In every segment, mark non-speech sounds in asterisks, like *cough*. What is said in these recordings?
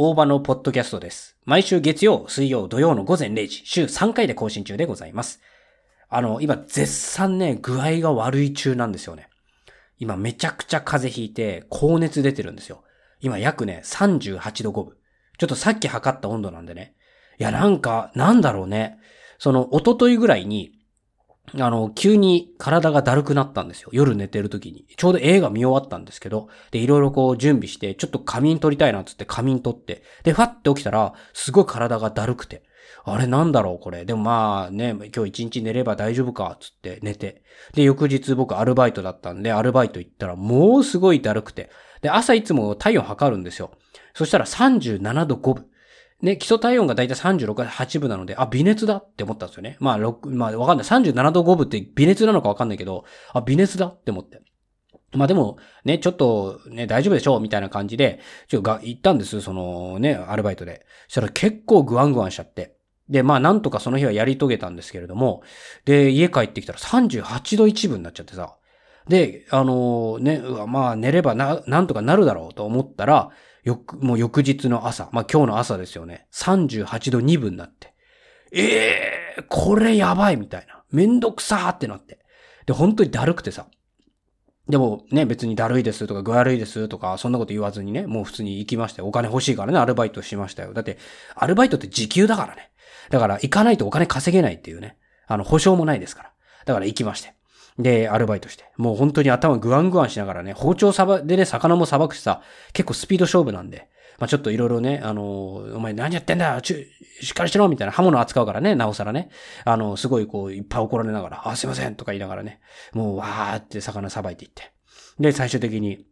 大場のポッドキャストです。毎週月曜、水曜、土曜の午前0時、週3回で更新中でございます。あの、今、絶賛ね、具合が悪い中なんですよね。今、めちゃくちゃ風邪ひいて、高熱出てるんですよ。今、約ね、38度5分。ちょっとさっき測った温度なんでね。いや、なんか、なんだろうね。その、一昨日ぐらいに、あの、急に体がだるくなったんですよ。夜寝てる時に。ちょうど映画見終わったんですけど、で、いろいろこう準備して、ちょっと仮眠取りたいなっつって仮眠取って、で、ファって起きたら、すごい体がだるくて。あれなんだろうこれ。でもまあね、今日一日寝れば大丈夫か、つって寝て。で、翌日僕アルバイトだったんで、アルバイト行ったらもうすごいだるくて。で、朝いつも体温測るんですよ。そしたら37度5分。ね、基礎体温がだいたい36 8分なので、あ、微熱だって思ったんですよね。まあ、6、まあ、わかんない。37度5分って微熱なのかわかんないけど、あ、微熱だって思って。まあでも、ね、ちょっと、ね、大丈夫でしょうみたいな感じで、ちょっとが、行ったんです。その、ね、アルバイトで。そしたら結構グワングワンしちゃって。で、まあなんとかその日はやり遂げたんですけれども、で、家帰ってきたら38度1分になっちゃってさ。で、あのね、まあ寝ればな、なんとかなるだろうと思ったら、よく、もう翌日の朝、まあ今日の朝ですよね。38度2分になって。ええー、これやばいみたいな。めんどくさーってなって。で、本当にだるくてさ。でもね、別にだるいですとか具悪いですとか、そんなこと言わずにね、もう普通に行きましたよ。お金欲しいからね、アルバイトしましたよ。だって、アルバイトって時給だからね。だから、行かないとお金稼げないっていうね。あの、保証もないですから。だから行きまして。で、アルバイトして。もう本当に頭グワングワンしながらね、包丁さば、でね、魚もさばくしさ、結構スピード勝負なんで。まあちょっといろいろね、あの、お前何やってんだちゅ、しっかりしろみたいな刃物扱うからね、なおさらね。あの、すごいこう、いっぱい怒られながら、あ、すいませんとか言いながらね、もうわーって魚さばいていって。で、最終的に、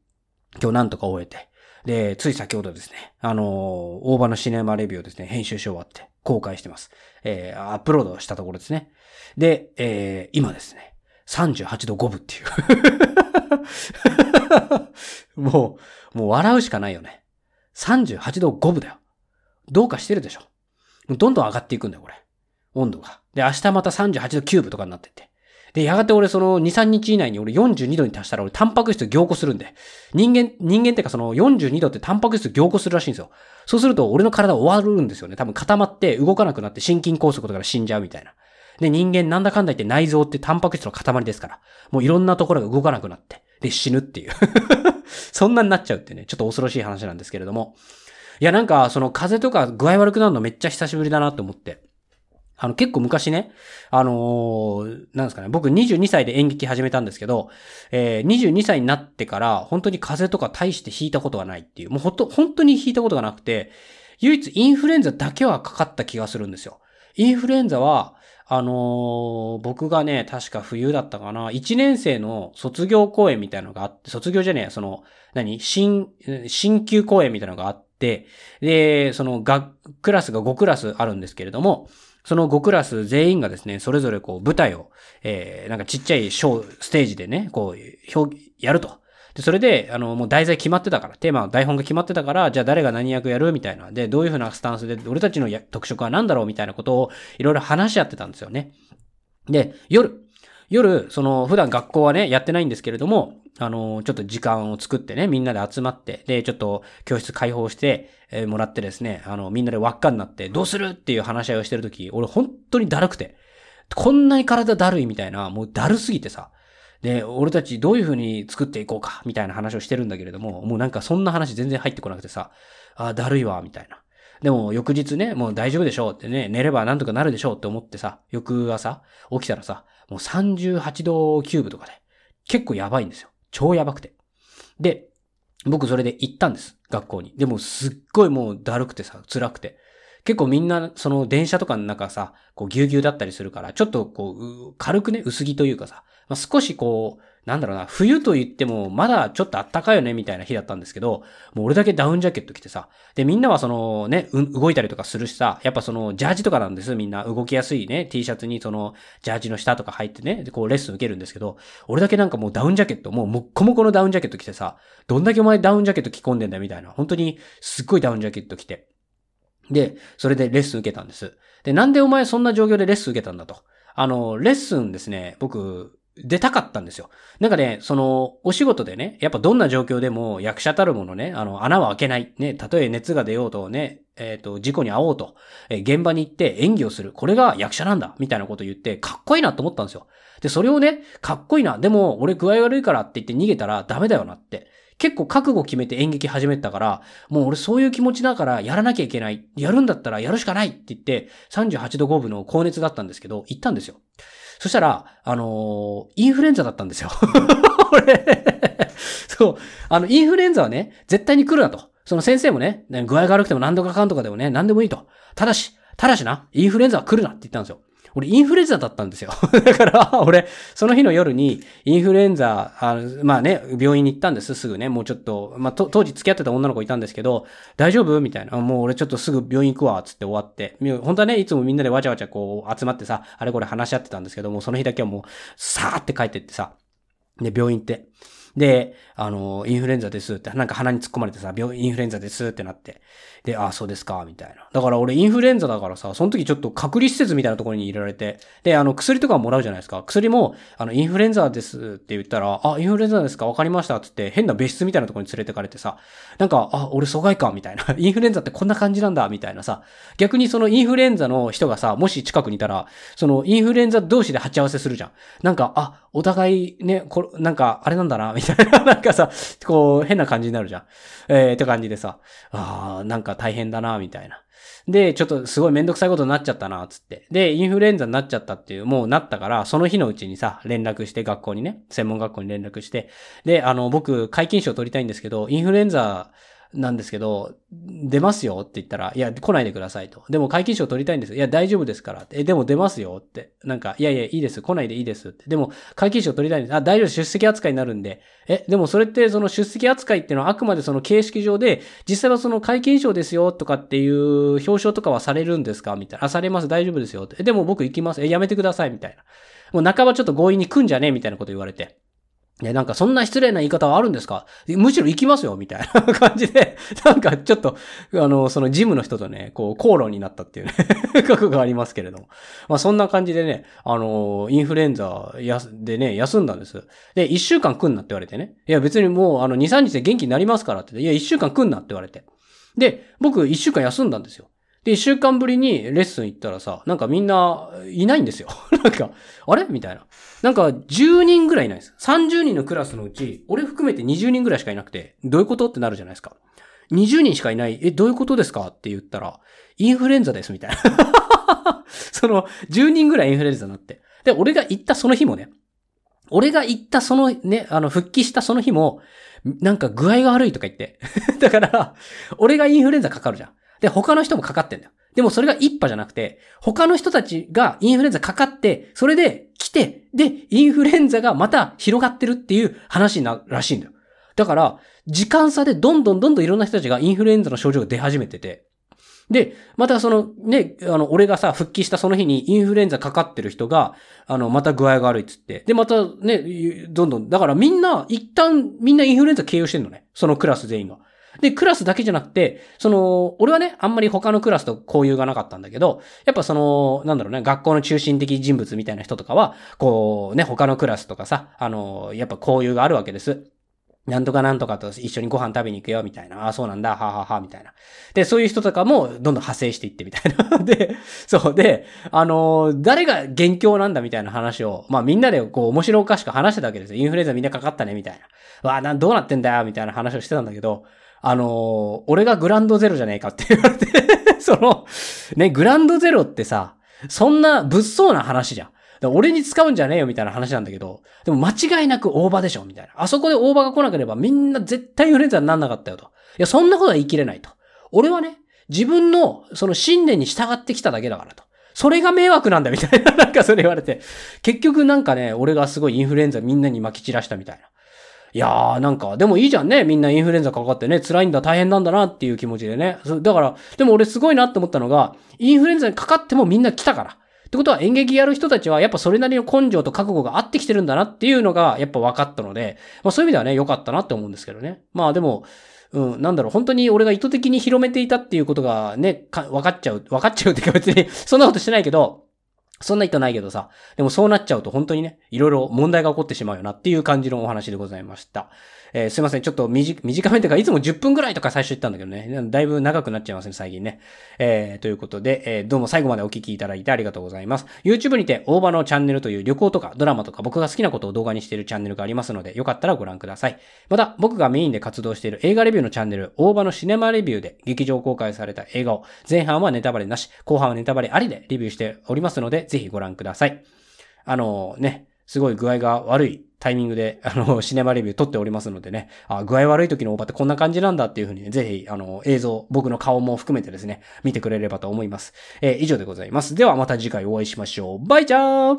今日なんとか終えて。で、つい先ほどですね、あのー、大場のシネマレビューをですね、編集し終わって、公開してます。えー、アップロードしたところですね。で、えー、今ですね、38度5分っていう。*laughs* もう、もう笑うしかないよね。38度5分だよ。どうかしてるでしょ。どんどん上がっていくんだよ、これ。温度が。で、明日また38度9分とかになってって。で、やがて俺その2、3日以内に俺42度に達したら俺タンパク質凝固するんで。人間、人間ってかその42度ってタンパク質凝固するらしいんですよ。そうすると俺の体終わるんですよね。多分固まって動かなくなって心筋梗塞とかで死んじゃうみたいな。で、人間なんだかんだ言って内臓ってタンパク質の塊ですから。もういろんなところが動かなくなって。で、死ぬっていう。*laughs* そんなになっちゃうってね、ちょっと恐ろしい話なんですけれども。いや、なんか、その風邪とか具合悪くなるのめっちゃ久しぶりだなって思って。あの、結構昔ね、あのー、なんですかね、僕22歳で演劇始めたんですけど、えー、22歳になってから、本当に風邪とか大して引いたことがないっていう、もうほと、本当に引いたことがなくて、唯一インフルエンザだけはかかった気がするんですよ。インフルエンザは、あのー、僕がね、確か冬だったかな、1年生の卒業公演みたいなのがあって、卒業じゃねえその、何？新、新旧公演みたいなのがあって、で、その、が、クラスが5クラスあるんですけれども、その5クラス全員がですね、それぞれこう舞台を、えー、なんかちっちゃいショー、ステージでね、こう、表、やると。で、それで、あの、もう題材決まってたから、テーマ、台本が決まってたから、じゃあ誰が何役やるみたいな。で、どういう風なスタンスで、俺たちの特色は何だろうみたいなことを、いろいろ話し合ってたんですよね。で、夜、夜、その、普段学校はね、やってないんですけれども、あの、ちょっと時間を作ってね、みんなで集まって、で、ちょっと教室開放して、えーもらってですね、あの、みんなで輪っかになって、どうするっていう話し合いをしてるとき、俺本当にだるくて、こんなに体だるいみたいな、もうだるすぎてさ、で、俺たちどういう風に作っていこうか、みたいな話をしてるんだけれども、もうなんかそんな話全然入ってこなくてさ、あーだるいわ、みたいな。でも翌日ね、もう大丈夫でしょうってね、寝ればなんとかなるでしょうって思ってさ、翌朝起きたらさ、もう38度9分とかで、結構やばいんですよ。超やばくて。で、僕それで行ったんです。学校に。でもすっごいもうだるくてさ、辛くて。結構みんな、その電車とかの中さ、こうぎゅうぎゅうだったりするから、ちょっとこう、軽くね、薄着というかさ、まあ、少しこう、なんだろうな、冬と言っても、まだちょっと暖かいよね、みたいな日だったんですけど、もう俺だけダウンジャケット着てさ、で、みんなはそのね、動いたりとかするしさ、やっぱその、ジャージとかなんです、みんな。動きやすいね、T シャツにその、ジャージの下とか入ってね、で、こうレッスン受けるんですけど、俺だけなんかもうダウンジャケット、もうもっこもこのダウンジャケット着てさ、どんだけお前ダウンジャケット着込んでんだよ、みたいな。本当に、すっごいダウンジャケット着て。で、それでレッスン受けたんです。で、なんでお前そんな状況でレッスン受けたんだと。あの、レッスンですね、僕、出たかったんですよ。なんかね、その、お仕事でね、やっぱどんな状況でも役者たるものね、あの、穴は開けない。ね、たとえ熱が出ようとね、えっ、ー、と、事故に遭おうと、えー、現場に行って演技をする。これが役者なんだ。みたいなこと言って、かっこいいなと思ったんですよ。で、それをね、かっこいいな。でも、俺具合悪いからって言って逃げたらダメだよなって。結構覚悟決めて演劇始めたから、もう俺そういう気持ちだからやらなきゃいけない。やるんだったらやるしかないって言って、38度5分の高熱だったんですけど、行ったんですよ。そしたら、あのー、インフルエンザだったんですよ。*laughs* 俺そう。あの、インフルエンザはね、絶対に来るなと。その先生もね、具合が悪くても何度かかんとかでもね、何でもいいと。ただし、ただしな、インフルエンザは来るなって言ったんですよ。俺インフルエンザだったんですよ。*laughs* だから、俺、その日の夜にインフルエンザ、あ、まあね、病院に行ったんです、すぐね。もうちょっと、まあ、当時付き合ってた女の子いたんですけど、大丈夫？みたいな。もう俺ちょっとすぐ病院行くわ、つって終わって。本当はね、いつもみんなでわちゃわちゃこう集まってさ、あれこれ話し合ってたんですけども、その日だけはもう、さーって帰ってってさ、で、病院行って。で、あの、インフルエンザですって、なんか鼻に突っ込まれてさ、病、インフルエンザですってなって。で、あ、そうですか、みたいな。だから俺インフルエンザだからさ、その時ちょっと隔離施設みたいなところに入れられて、で、あの、薬とかもらうじゃないですか。薬も、あの、インフルエンザですって言ったら、あ、インフルエンザですかわかりましたって言って、変な別室みたいなところに連れてかれてさ、なんか、あ、俺疎外か、みたいな。*laughs* インフルエンザってこんな感じなんだ、みたいなさ。逆にそのインフルエンザの人がさ、もし近くにいたら、そのインフルエンザ同士で鉢合わせするじゃん。なんか、あ、お互いね、これ、なんか、あれなんだな、みたいな。*laughs* なんかさ、こう、変な感じになるじゃん。えー、って感じでさ、ああ、なんか大変だな、みたいな。で、ちょっとすごいめんどくさいことになっちゃったな、つって。で、インフルエンザになっちゃったっていう、もうなったから、その日のうちにさ、連絡して学校にね、専門学校に連絡して、で、あの、僕、解禁賞取りたいんですけど、インフルエンザなんですけど、出ますよって言ったら、いや、来ないでくださいと。でも会期賞取りたいんですいや、大丈夫ですからえ、でも出ますよって。なんか、いやいや、いいです。来ないでいいですって。でも、会期賞取りたいんです。あ、大丈夫、出席扱いになるんで。え、でもそれってその出席扱いっていうのはあくまでその形式上で、実際はその会期賞ですよとかっていう表彰とかはされるんですか？みたいな。あ、されます。大丈夫ですよって。でも僕行きます。え、やめてください。みたいな。もう半ばちょっと強引に来んじゃね？えみたいなこと言われて。え、なんかそんな失礼な言い方はあるんですか？むしろ行きますよみたいな感じで、*laughs* なんかちょっと、あの、そのジムの人とね、こう、口論になったっていうね *laughs* 過去がありますけれども。まあそんな感じでね、あの、インフルエンザでね、休んだんです。で、一週間来んなって言われてね。いや別にもう、あの、二、三日で元気になりますからっていや、一週間来んなって言われて。で、僕一週間休んだんですよ。で、一週間ぶりにレッスン行ったらさ、なんかみんないないんですよ。*laughs* なんか、あれ？みたいな。なんか10人ぐらいいないです。30人のクラスのうち、俺含めて20人ぐらいしかいなくて、どういうこと？ってなるじゃないですか。20人しかいない。え、どういうことですか？って言ったら、インフルエンザです、みたいな。*laughs* その、10人ぐらいインフルエンザになって。で、俺が行ったその日もね、俺が行ったそのね、あの、復帰したその日も、なんか具合が悪いとか言って。*laughs* だから、俺がインフルエンザかかるじゃん。で、他の人もかかってんだよ。でもそれが一派じゃなくて、他の人たちがインフルエンザかかって、それで来て、で、インフルエンザがまた広がってるっていう話になるらしいんだよ。だから、時間差でどんどんどんどんいろんな人たちがインフルエンザの症状が出始めてて、で、またそのね、あの、俺がさ、復帰したその日にインフルエンザかかってる人が、あの、また具合が悪いっつって。で、またね、どんどん、だからみんな、一旦みんなインフルエンザ経由してんのね。そのクラス全員が。で、クラスだけじゃなくて、その、俺はね、あんまり他のクラスと交友がなかったんだけど、やっぱその、なんだろうね、学校の中心的人物みたいな人とかは、こうね、他のクラスとかさ、あの、やっぱ交友があるわけです。なんとかなんとかと一緒にご飯食べに行くよ、みたいな。ああ、そうなんだ、ははは、みたいな。で、そういう人とかもどんどん派生していってみたいな。*laughs* で、そうで、あのー、誰が元凶なんだみたいな話を、まあみんなでこう面白おかしく話してたわけですよ。インフルエンザみんなかかったね、みたいな。わあ、どうなってんだよ、みたいな話をしてたんだけど、あの、俺がグランドゼロじゃねえかって言われて *laughs* その、ね、グランドゼロってさ、そんな物騒な話じゃん。俺に使うんじゃねえよみたいな話なんだけど、でも間違いなく大場でしょみたいな。あそこで大場が来なければみんな絶対インフルエンザになんなかったよと。いや、そんなことは言い切れないと。俺はね、自分のその信念に従ってきただけだからと。それが迷惑なんだみたいな。なんかそれ言われて。結局なんかね、俺がすごいインフルエンザみんなに撒き散らしたみたいな。いやーなんか、でもいいじゃんね。みんなインフルエンザかかってね、辛いんだ、大変なんだなっていう気持ちでね。だから、でも俺すごいなって思ったのが、インフルエンザにかかってもみんな来たから。ってことは演劇やる人たちはやっぱそれなりの根性と覚悟があってきてるんだなっていうのがやっぱ分かったので、まあそういう意味ではね、良かったなって思うんですけどね。まあでも、うん、なんだろう、本当に俺が意図的に広めていたっていうことがね、分かっちゃう、分かっちゃうっていうか別にそんなことしてないけど、そんな意図ないけどさ。でもそうなっちゃうと本当にね、いろいろ問題が起こってしまうよなっていう感じのお話でございました。えー、すいません。ちょっと短めというか、いつも10分ぐらいとか最初言ったんだけどね。だいぶ長くなっちゃいますね、最近ね。えー、ということで、えー、どうも最後までお聞きいただいてありがとうございます。YouTube にて、大場のチャンネルという旅行とかドラマとか僕が好きなことを動画にしているチャンネルがありますので、よかったらご覧ください。また、僕がメインで活動している映画レビューのチャンネル、大場のシネマレビューで劇場公開された映画を、前半はネタバレなし、後半はネタバレありでレビューしておりますので、ぜひご覧ください。あのね、すごい具合が悪いタイミングで、*laughs* あの、シネマレビュー撮っておりますのでね、あ、具合悪い時のオーバーってこんな感じなんだっていうふうに、ね、ぜひ、あの、映像、僕の顔も含めてですね、見てくれればと思います。えー、以上でございます。ではまた次回お会いしましょう。バイチャー